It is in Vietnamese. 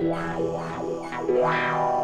Wow, wow, wow.